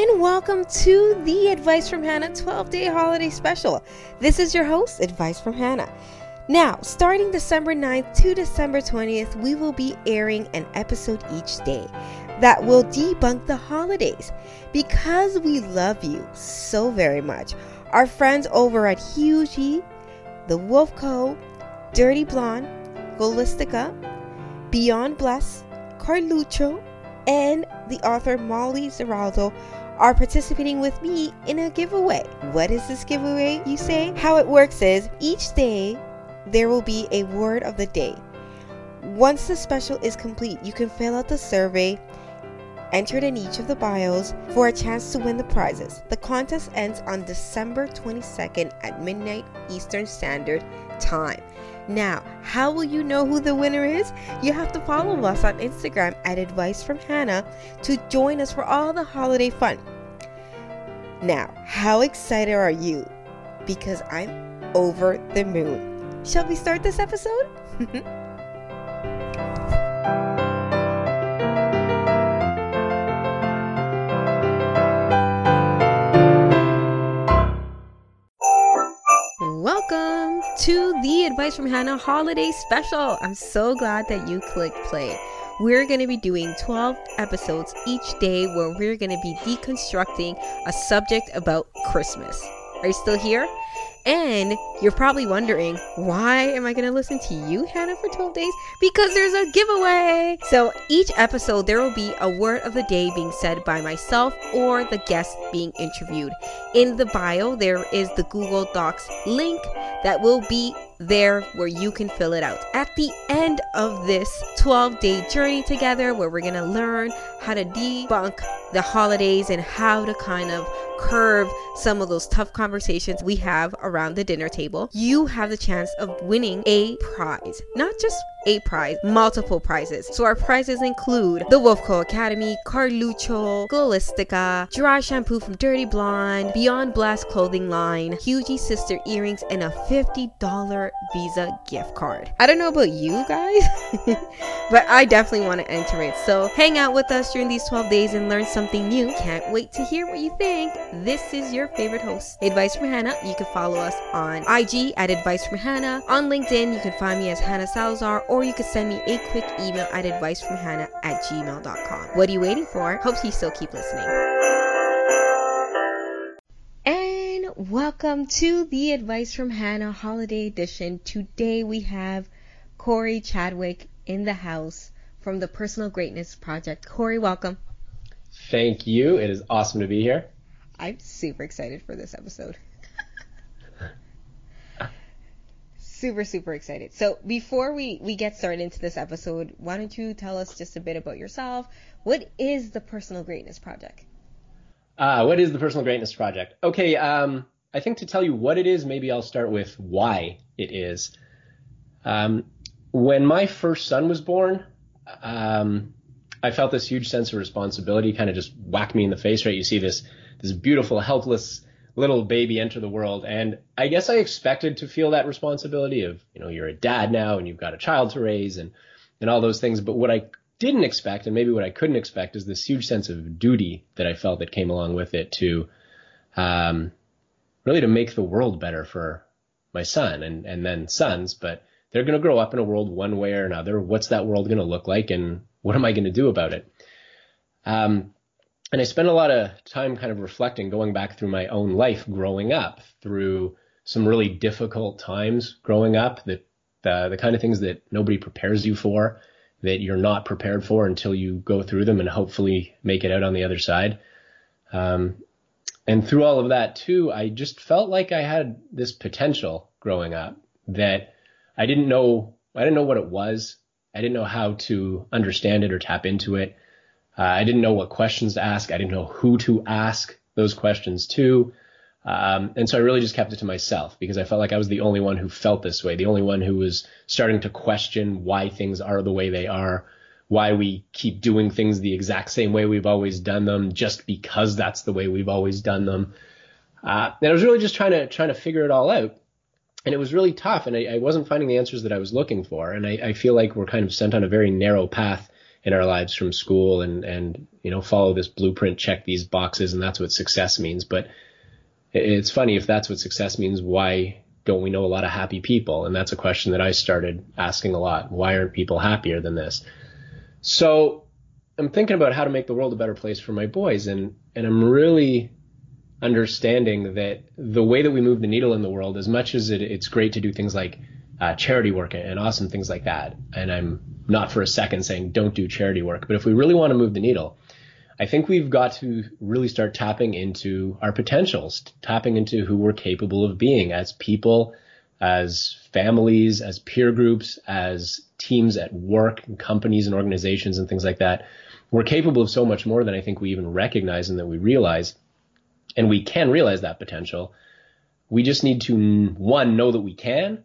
and welcome to the Advice from Hannah 12 day holiday special. This is your host, Advice from Hannah. Now, starting December 9th to December 20th, we will be airing an episode each day that will debunk the holidays because we love you so very much. Our friends over at Hugie, The Wolf Co., Dirty Blonde, Golistica, Beyond Bless, Carluccio, and the author Molly Zeraldo are participating with me in a giveaway. What is this giveaway, you say? How it works is each day there will be a word of the day. Once the special is complete, you can fill out the survey entered in each of the bios for a chance to win the prizes. The contest ends on December 22nd at midnight Eastern Standard Time. Now, how will you know who the winner is? You have to follow us on Instagram at Advice from Hannah to join us for all the holiday fun. Now, how excited are you? Because I'm over the moon. Shall we start this episode? Welcome to the Advice from Hannah Holiday Special. I'm so glad that you clicked play. We're going to be doing 12 episodes each day where we're going to be deconstructing a subject about Christmas. Are you still here? And you're probably wondering, why am I going to listen to you, Hannah, for 12 days? Because there's a giveaway. So each episode, there will be a word of the day being said by myself or the guest being interviewed. In the bio, there is the Google Docs link that will be there where you can fill it out. At the end of this 12 day journey together, where we're to learn how to debunk the holidays and how to kind of curb some of those tough conversations we have around the dinner table, you have the chance of winning a prize. Not just a prize, multiple prizes. So our prizes include the Wolf Wolfco Academy, Carluccio, Golistica, dry shampoo from Dirty Blonde, Beyond Blast clothing line, Hugie sister earrings, and a $50 Visa gift card. I don't know about you guys, but I definitely want to enter it. So hang out with us during these 12 days and learn something new. Can't wait to hear what you think. This is your favorite host, Advice from Hannah. You can follow us on IG at Advice from Hannah. On LinkedIn, you can find me as Hannah Salazar or you can send me a quick email at advicefromhannah at gmail.com. What are you waiting for? Hope you still keep listening. And welcome to the Advice from Hannah Holiday Edition. Today we have Corey Chadwick in the house from the Personal Greatness Project. Corey, welcome. Thank you. It is awesome to be here. I'm super excited for this episode. Super super excited. So before we we get started into this episode why don't you tell us just a bit about yourself? What is the personal greatness project? Uh, what is the personal greatness project? Okay um, i think to tell you what it is maybe i'll start with why it is. Um, when my first son was born um, i felt this huge sense of responsibility kind of just whack me in the face right? You see this this beautiful helpless little baby enter the world. And I guess I expected to feel that responsibility of, you know, you're a dad now and you've got a child to raise and, and all those things. But what I didn't expect and maybe what I couldn't expect is this huge sense of duty that I felt that came along with it to, um, really to make the world better for my son and, and then sons. But they're going to grow up in a world one way or another. What's that world going to look like and what am I going to do about it? Um, and I spent a lot of time kind of reflecting, going back through my own life growing up, through some really difficult times growing up, that the, the kind of things that nobody prepares you for, that you're not prepared for until you go through them and hopefully make it out on the other side. Um, and through all of that too, I just felt like I had this potential growing up that I didn't know, I didn't know what it was. I didn't know how to understand it or tap into it. Uh, I didn't know what questions to ask. I didn't know who to ask those questions to. Um, and so I really just kept it to myself because I felt like I was the only one who felt this way, the only one who was starting to question why things are the way they are, why we keep doing things the exact same way we've always done them, just because that's the way we've always done them. Uh, and I was really just trying to trying to figure it all out, and it was really tough, and I, I wasn't finding the answers that I was looking for. And I, I feel like we're kind of sent on a very narrow path in our lives from school and and you know follow this blueprint, check these boxes, and that's what success means. But it's funny if that's what success means. Why don't we know a lot of happy people? And that's a question that I started asking a lot. Why aren't people happier than this? So I'm thinking about how to make the world a better place for my boys, and and I'm really understanding that the way that we move the needle in the world, as much as it, it's great to do things like uh, charity work and awesome things like that, and I'm not for a second saying don't do charity work, but if we really want to move the needle, I think we've got to really start tapping into our potentials, tapping into who we're capable of being as people, as families, as peer groups, as teams at work, and companies and organizations and things like that. We're capable of so much more than I think we even recognize and that we realize. And we can realize that potential. We just need to, one, know that we can,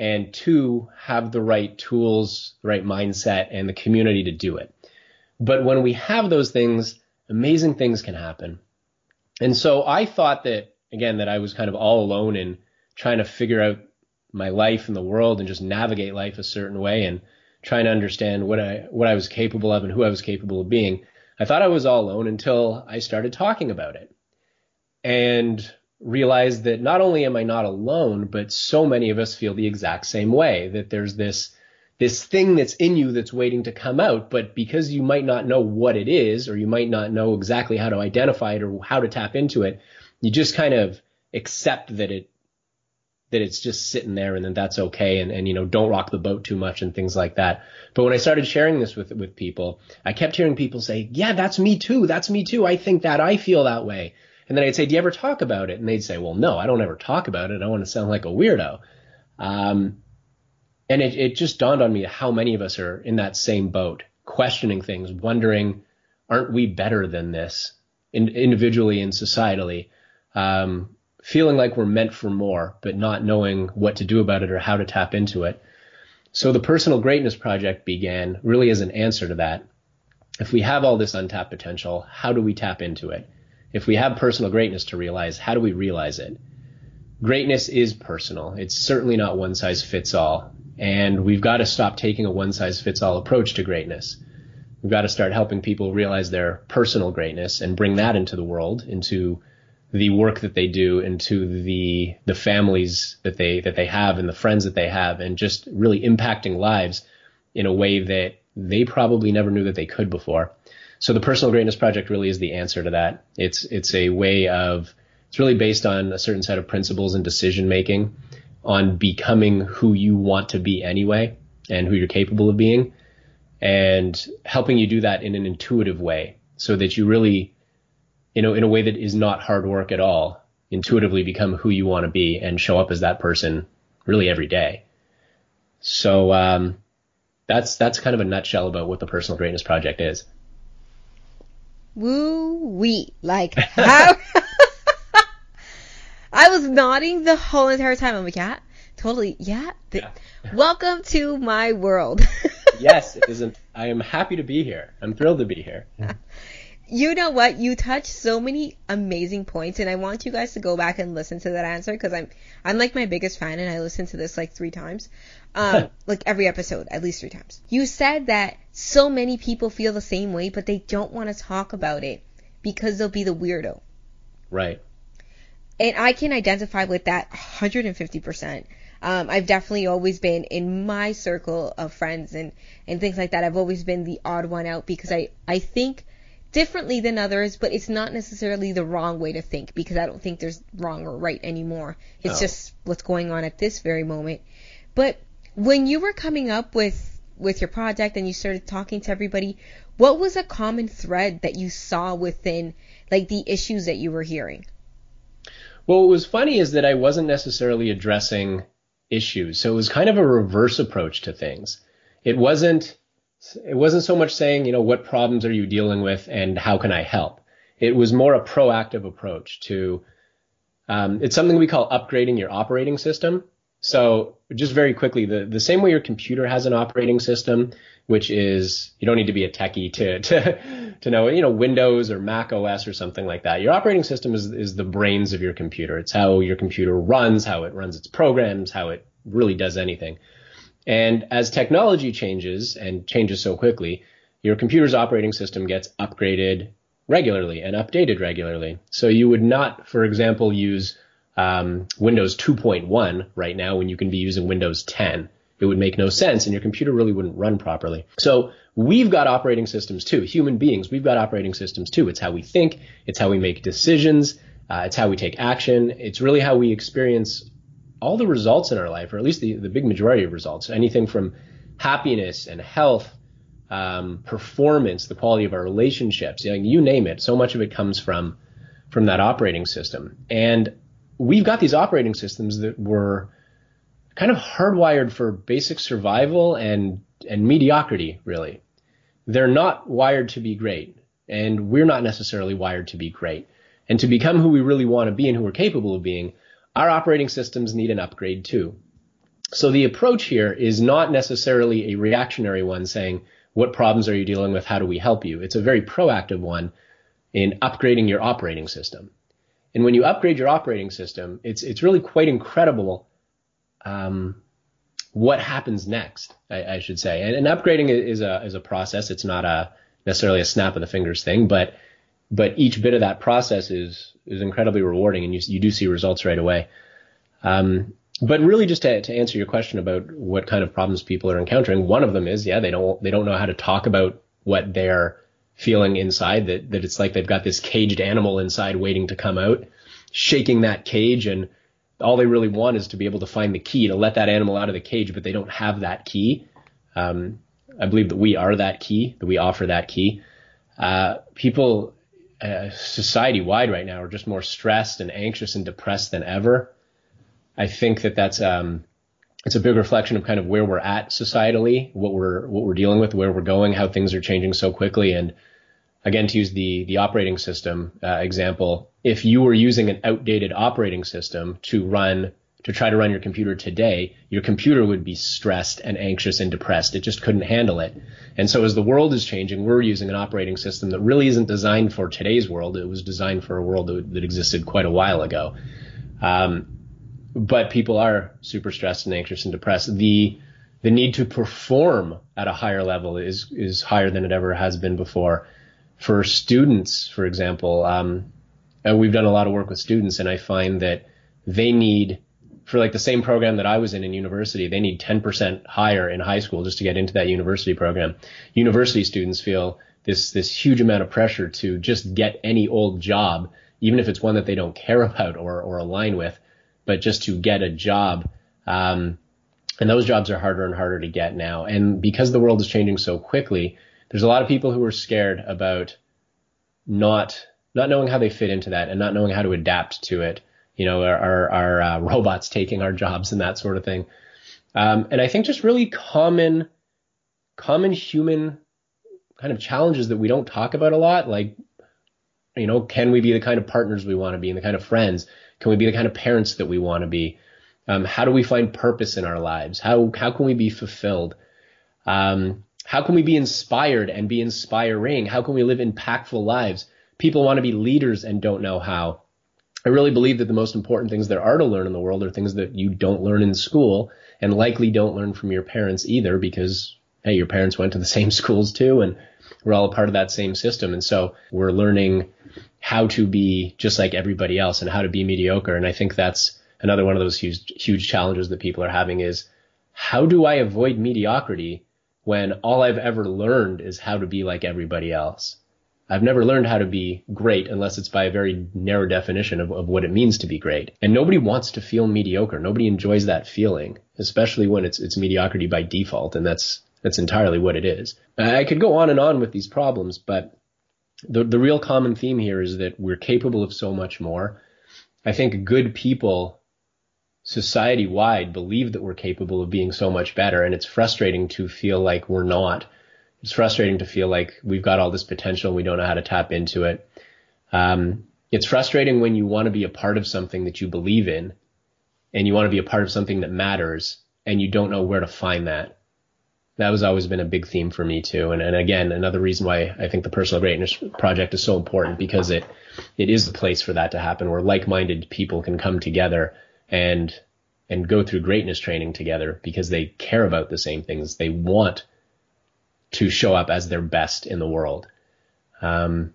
and two, have the right tools, the right mindset, and the community to do it. But when we have those things, amazing things can happen. And so I thought that, again, that I was kind of all alone in trying to figure out my life and the world and just navigate life a certain way and trying to understand what I what I was capable of and who I was capable of being. I thought I was all alone until I started talking about it. And realized that not only am I not alone, but so many of us feel the exact same way that there's this this thing that's in you that's waiting to come out, but because you might not know what it is, or you might not know exactly how to identify it or how to tap into it, you just kind of accept that it that it's just sitting there and then that's okay and, and you know don't rock the boat too much and things like that. But when i started sharing this with with people i kept hearing people say yeah that's me too. That's me too. I think that. I feel that way and then i'd say do you ever talk about it and they'd say well no i don't ever talk about it i want to sound like a weirdo um, and it, it just dawned on me how many of us are in that same boat questioning things wondering aren't we better than this in, individually and societally um, feeling like we're meant for more, but not knowing what to do about it or how to tap into it. So the Personal Greatness Project began really as an answer to that. If we have all this untapped potential, how do we tap into it? If we have personal greatness to realize, how do we realize it? Greatness is personal. It's certainly not one size fits all. And we've got to stop taking a one size fits all approach to greatness. We've got to start helping people realize their personal greatness and bring that into the world, into the work that they do into the the families that they that they have and the friends that they have and just really impacting lives in a way that they probably never knew that they could before. So the personal greatness project really is the answer to that. It's it's a way of it's really based on a certain set of principles and decision making on becoming who you want to be anyway and who you're capable of being and helping you do that in an intuitive way so that you really you know, in a way that is not hard work at all, intuitively become who you want to be and show up as that person really every day. So um, that's that's kind of a nutshell about what the personal greatness project is. Woo wee! Like how? I was nodding the whole entire time. I'm like, yeah, totally, yeah. The, yeah. welcome to my world. yes, it isn't. I am happy to be here. I'm thrilled to be here. you know what? You touched so many amazing points, and I want you guys to go back and listen to that answer because I'm I'm like my biggest fan, and I listened to this like three times, um, like every episode at least three times. You said that so many people feel the same way, but they don't want to talk about it because they'll be the weirdo. Right. And I can identify with that 150%. Um, I've definitely always been in my circle of friends and, and things like that. I've always been the odd one out because I, I think differently than others, but it's not necessarily the wrong way to think because I don't think there's wrong or right anymore. It's just what's going on at this very moment. But when you were coming up with with your project and you started talking to everybody, what was a common thread that you saw within like the issues that you were hearing? Well, what was funny is that I wasn't necessarily addressing issues. So it was kind of a reverse approach to things. It wasn't it wasn't so much saying, you know, what problems are you dealing with and how can I help? It was more a proactive approach to, um, it's something we call upgrading your operating system. So just very quickly, the, the same way your computer has an operating system, which is, you don't need to be a techie to, to, to know, you know, Windows or Mac OS or something like that. Your operating system is, is the brains of your computer. It's how your computer runs, how it runs its programs, how it really does anything. And as technology changes and changes so quickly, your computer's operating system gets upgraded regularly and updated regularly. So you would not, for example, use um, Windows 2.1 right now when you can be using Windows 10. It would make no sense and your computer really wouldn't run properly. So we've got operating systems too. Human beings, we've got operating systems too. It's how we think. It's how we make decisions. Uh, it's how we take action. It's really how we experience all the results in our life, or at least the, the big majority of results. Anything from happiness and health, um, performance, the quality of our relationships, you, know, you name it. So much of it comes from from that operating system. And we've got these operating systems that were kind of hardwired for basic survival and and mediocrity, really. They're not wired to be great, and we're not necessarily wired to be great. And to become who we really want to be and who we're capable of being, our operating systems need an upgrade too. So the approach here is not necessarily a reactionary one saying, what problems are you dealing with? How do we help you? It's a very proactive one in upgrading your operating system. And when you upgrade your operating system, it's it's really quite incredible um, what happens next. I, I should say, and, and, upgrading is a is a process. It's not a necessarily a snap of the fingers thing, but but each bit of that process is is incredibly rewarding, and you you do see results right away. Um, but really, just to, to answer your question about what kind of problems people are encountering, one of them is yeah they don't they don't know how to talk about what they're feeling inside that that it's like they've got this caged animal inside waiting to come out, shaking that cage and all they really want is to be able to find the key to let that animal out of the cage, but they don't have that key. Um, I believe that we are that key, that we offer that key. Uh, people, uh, society wide right now are just more stressed and anxious and depressed than ever. I think that that's, um, it's a big reflection of kind of where we're at societally, what we're, what we're dealing with, where we're going, how things are changing so quickly. And again, to use the, the operating system uh, example, if you were using an outdated operating system to run, to try to run your computer today, your computer would be stressed and anxious and depressed. It just couldn't handle it. And so as the world is changing, we're using an operating system that really isn't designed for today's world. It was designed for a world that, that existed quite a while ago. Um, but people are super stressed and anxious and depressed. The, the need to perform at a higher level is, is higher than it ever has been before for students, for example, um, we've done a lot of work with students, and I find that they need for like the same program that I was in in university, they need 10% higher in high school just to get into that university program. University students feel this this huge amount of pressure to just get any old job, even if it's one that they don't care about or or align with, but just to get a job. Um, and those jobs are harder and harder to get now. And because the world is changing so quickly, there's a lot of people who are scared about not not knowing how they fit into that and not knowing how to adapt to it. You know, are are uh, robots taking our jobs and that sort of thing. Um, and I think just really common common human kind of challenges that we don't talk about a lot, like you know, can we be the kind of partners we want to be and the kind of friends? Can we be the kind of parents that we want to be? Um, how do we find purpose in our lives? How how can we be fulfilled? Um, how can we be inspired and be inspiring? How can we live impactful lives? People want to be leaders and don't know how. I really believe that the most important things there are to learn in the world are things that you don't learn in school and likely don't learn from your parents either because, hey, your parents went to the same schools too and we're all a part of that same system. And so we're learning how to be just like everybody else and how to be mediocre. And I think that's another one of those huge, huge challenges that people are having is how do I avoid mediocrity when all I've ever learned is how to be like everybody else. I've never learned how to be great unless it's by a very narrow definition of, of what it means to be great. And nobody wants to feel mediocre. Nobody enjoys that feeling, especially when it's it's mediocrity by default, and that's that's entirely what it is. I could go on and on with these problems, but the the real common theme here is that we're capable of so much more. I think good people society wide believe that we're capable of being so much better. And it's frustrating to feel like we're not. It's frustrating to feel like we've got all this potential and we don't know how to tap into it. Um, it's frustrating when you want to be a part of something that you believe in and you want to be a part of something that matters and you don't know where to find that. That has always been a big theme for me too. And, and again, another reason why I think the personal greatness project is so important because it, it is the place for that to happen where like-minded people can come together and and go through greatness training together because they care about the same things. They want to show up as their best in the world. Um,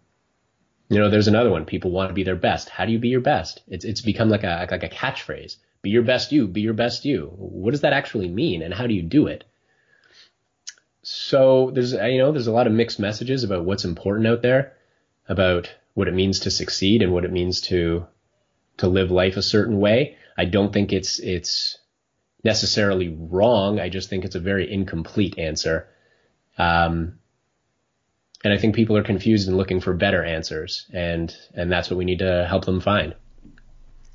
you know, there's another one. People want to be their best. How do you be your best? It's it's become like a like a catchphrase. Be your best you. Be your best you. What does that actually mean, and how do you do it? So there's you know there's a lot of mixed messages about what's important out there, about what it means to succeed and what it means to to live life a certain way. I don't think it's it's necessarily wrong. I just think it's a very incomplete answer. Um, and I think people are confused and looking for better answers, and and that's what we need to help them find.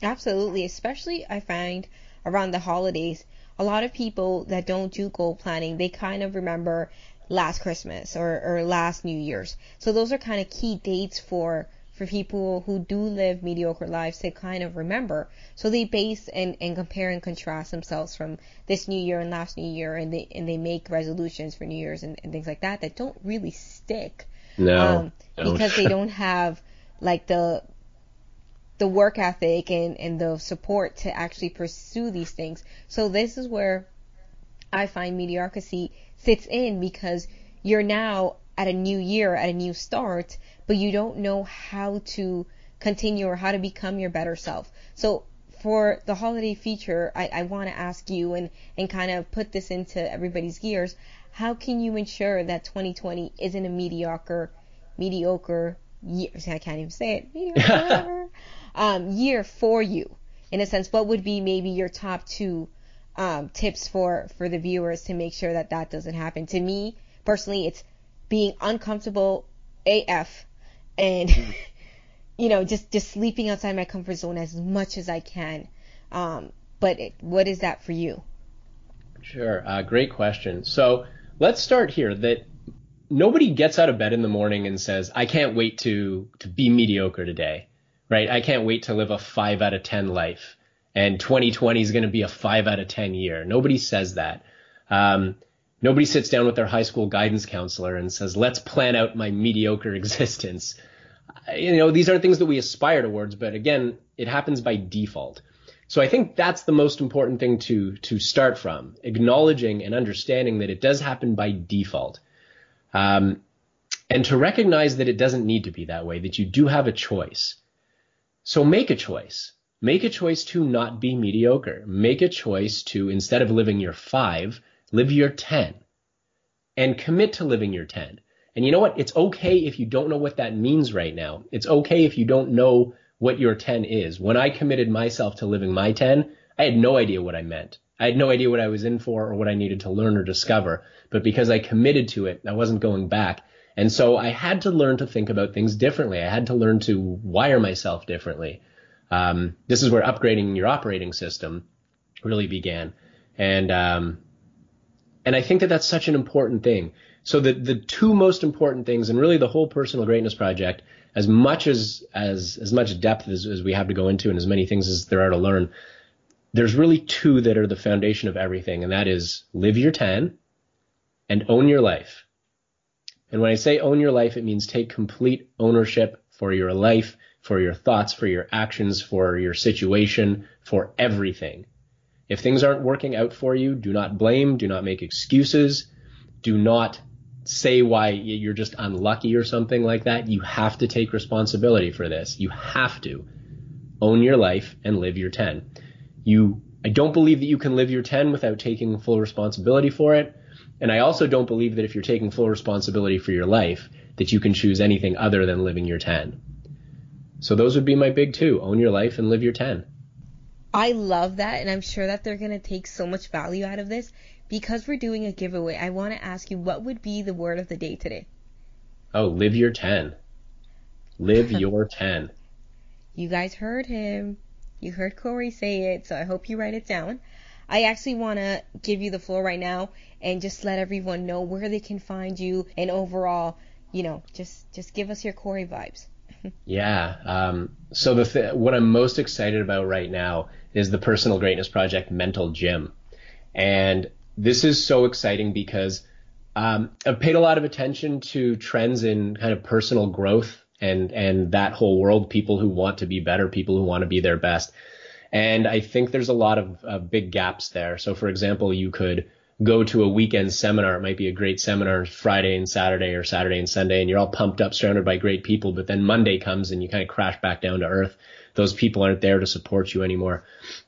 Absolutely, especially I find around the holidays, a lot of people that don't do goal planning, they kind of remember last Christmas or, or last New Year's. So those are kind of key dates for for people who do live mediocre lives to kind of remember. So they base and, and compare and contrast themselves from this new year and last new year and they and they make resolutions for New Year's and, and things like that that don't really stick. No. Um, because they don't have like the the work ethic and, and the support to actually pursue these things. So this is where I find mediocrity sits in because you're now at a new year, at a new start, but you don't know how to continue or how to become your better self. So for the holiday feature, I, I want to ask you and, and kind of put this into everybody's gears. How can you ensure that 2020 isn't a mediocre, mediocre year? I can't even say it. Mediocre, um, year for you. In a sense, what would be maybe your top two um, tips for for the viewers to make sure that that doesn't happen? To me personally, it's being uncomfortable AF and you know just just sleeping outside my comfort zone as much as I can. Um, but it, what is that for you? Sure, uh, great question. So let's start here. That nobody gets out of bed in the morning and says, "I can't wait to to be mediocre today." Right? I can't wait to live a five out of ten life, and 2020 is going to be a five out of ten year. Nobody says that. Um, Nobody sits down with their high school guidance counselor and says, let's plan out my mediocre existence. You know, these aren't things that we aspire towards, but again, it happens by default. So I think that's the most important thing to, to start from, acknowledging and understanding that it does happen by default. Um, and to recognize that it doesn't need to be that way, that you do have a choice. So make a choice. Make a choice to not be mediocre. Make a choice to, instead of living your five, Live your 10 and commit to living your 10. And you know what? It's okay if you don't know what that means right now. It's okay if you don't know what your 10 is. When I committed myself to living my 10, I had no idea what I meant. I had no idea what I was in for or what I needed to learn or discover. But because I committed to it, I wasn't going back. And so I had to learn to think about things differently. I had to learn to wire myself differently. Um, this is where upgrading your operating system really began. And um, and I think that that's such an important thing. So the the two most important things, and really the whole personal greatness project, as much as as as much depth as, as we have to go into, and as many things as there are to learn, there's really two that are the foundation of everything, and that is live your ten, and own your life. And when I say own your life, it means take complete ownership for your life, for your thoughts, for your actions, for your situation, for everything. If things aren't working out for you, do not blame, do not make excuses, do not say why you're just unlucky or something like that. You have to take responsibility for this. You have to own your life and live your 10. You I don't believe that you can live your 10 without taking full responsibility for it. And I also don't believe that if you're taking full responsibility for your life, that you can choose anything other than living your 10. So those would be my big two. Own your life and live your 10. I love that, and I'm sure that they're going to take so much value out of this. Because we're doing a giveaway, I want to ask you what would be the word of the day today? Oh, live your 10. Live your 10. You guys heard him. You heard Corey say it, so I hope you write it down. I actually want to give you the floor right now and just let everyone know where they can find you and overall, you know, just just give us your Corey vibes. yeah. Um, so the th- what I'm most excited about right now is the Personal Greatness Project Mental Gym. And this is so exciting because um, I've paid a lot of attention to trends in kind of personal growth and and that whole world, people who want to be better, people who want to be their best. And I think there's a lot of, of big gaps there. So, for example, you could go to a weekend seminar. It might be a great seminar Friday and Saturday or Saturday and Sunday, and you're all pumped up, surrounded by great people. But then Monday comes and you kind of crash back down to earth. Those people aren't there to support you anymore.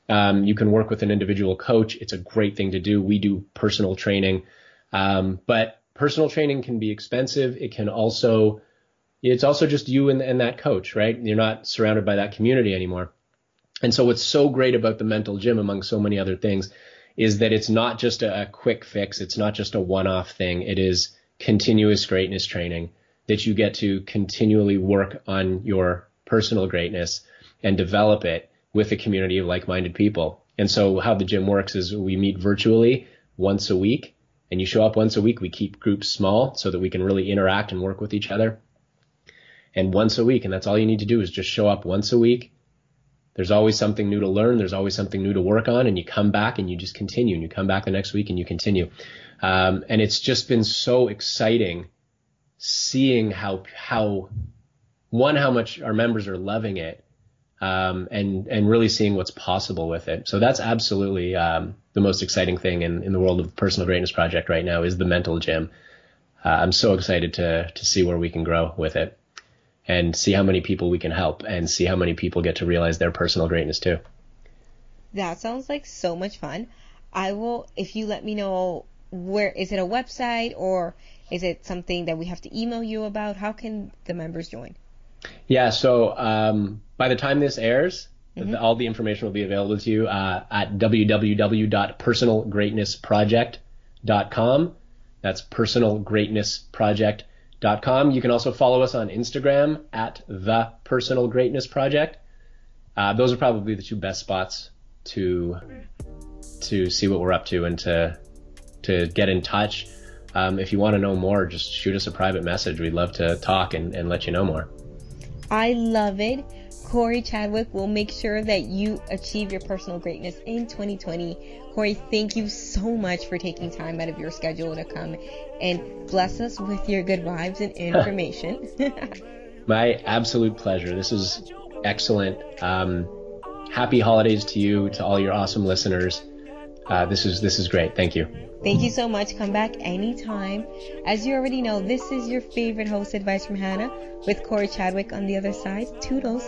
Um, you can work with an individual coach. It's a great thing to do. We do personal training, um, but personal training can be expensive. It can also, it's also just you and, and that coach, right? You're not surrounded by that community anymore. And so what's so great about the mental gym among so many other things is that it's not just a, a quick fix. It's not just a one-off thing. It is continuous greatness training that you get to continually work on your personal greatness and develop it with a community of like-minded people. And so how the gym works is we meet virtually once a week and you show up once a week. We keep groups small so that we can really interact and work with each other. And once a week, and that's all you need to do is just show up once a week there's always something new to learn. There's always something new to work on, and you come back and you just continue, and you come back the next week and you continue. Um, and it's just been so exciting seeing how how one how much our members are loving it, um, and and really seeing what's possible with it. So that's absolutely um, the most exciting thing in in the world of the personal greatness project right now is the mental gym. Uh, I'm so excited to to see where we can grow with it and see how many people we can help and see how many people get to realize their personal greatness too. That sounds like so much fun. I will, if you let me know where, is it a website or is it something that we have to email you about? How can the members join? Yeah, so um, by the time this airs, mm-hmm. all the information will be available to you uh, at www.personalgreatnessproject.com. That's personalgreatnessproject.com. You can also follow us on Instagram at the Personal Greatness Project. Uh, those are probably the two best spots to to see what we're up to and to to get in touch. Um, if you want to know more, just shoot us a private message. We'd love to talk and, and let you know more. I love it. Corey Chadwick will make sure that you achieve your personal greatness in 2020. Corey, thank you so much for taking time out of your schedule to come and bless us with your good vibes and information. My absolute pleasure. This is excellent. Um, happy holidays to you, to all your awesome listeners. Uh, this is this is great. Thank you. Thank you so much. Come back anytime. As you already know, this is your favorite host, Advice from Hannah, with Corey Chadwick on the other side. Toodles.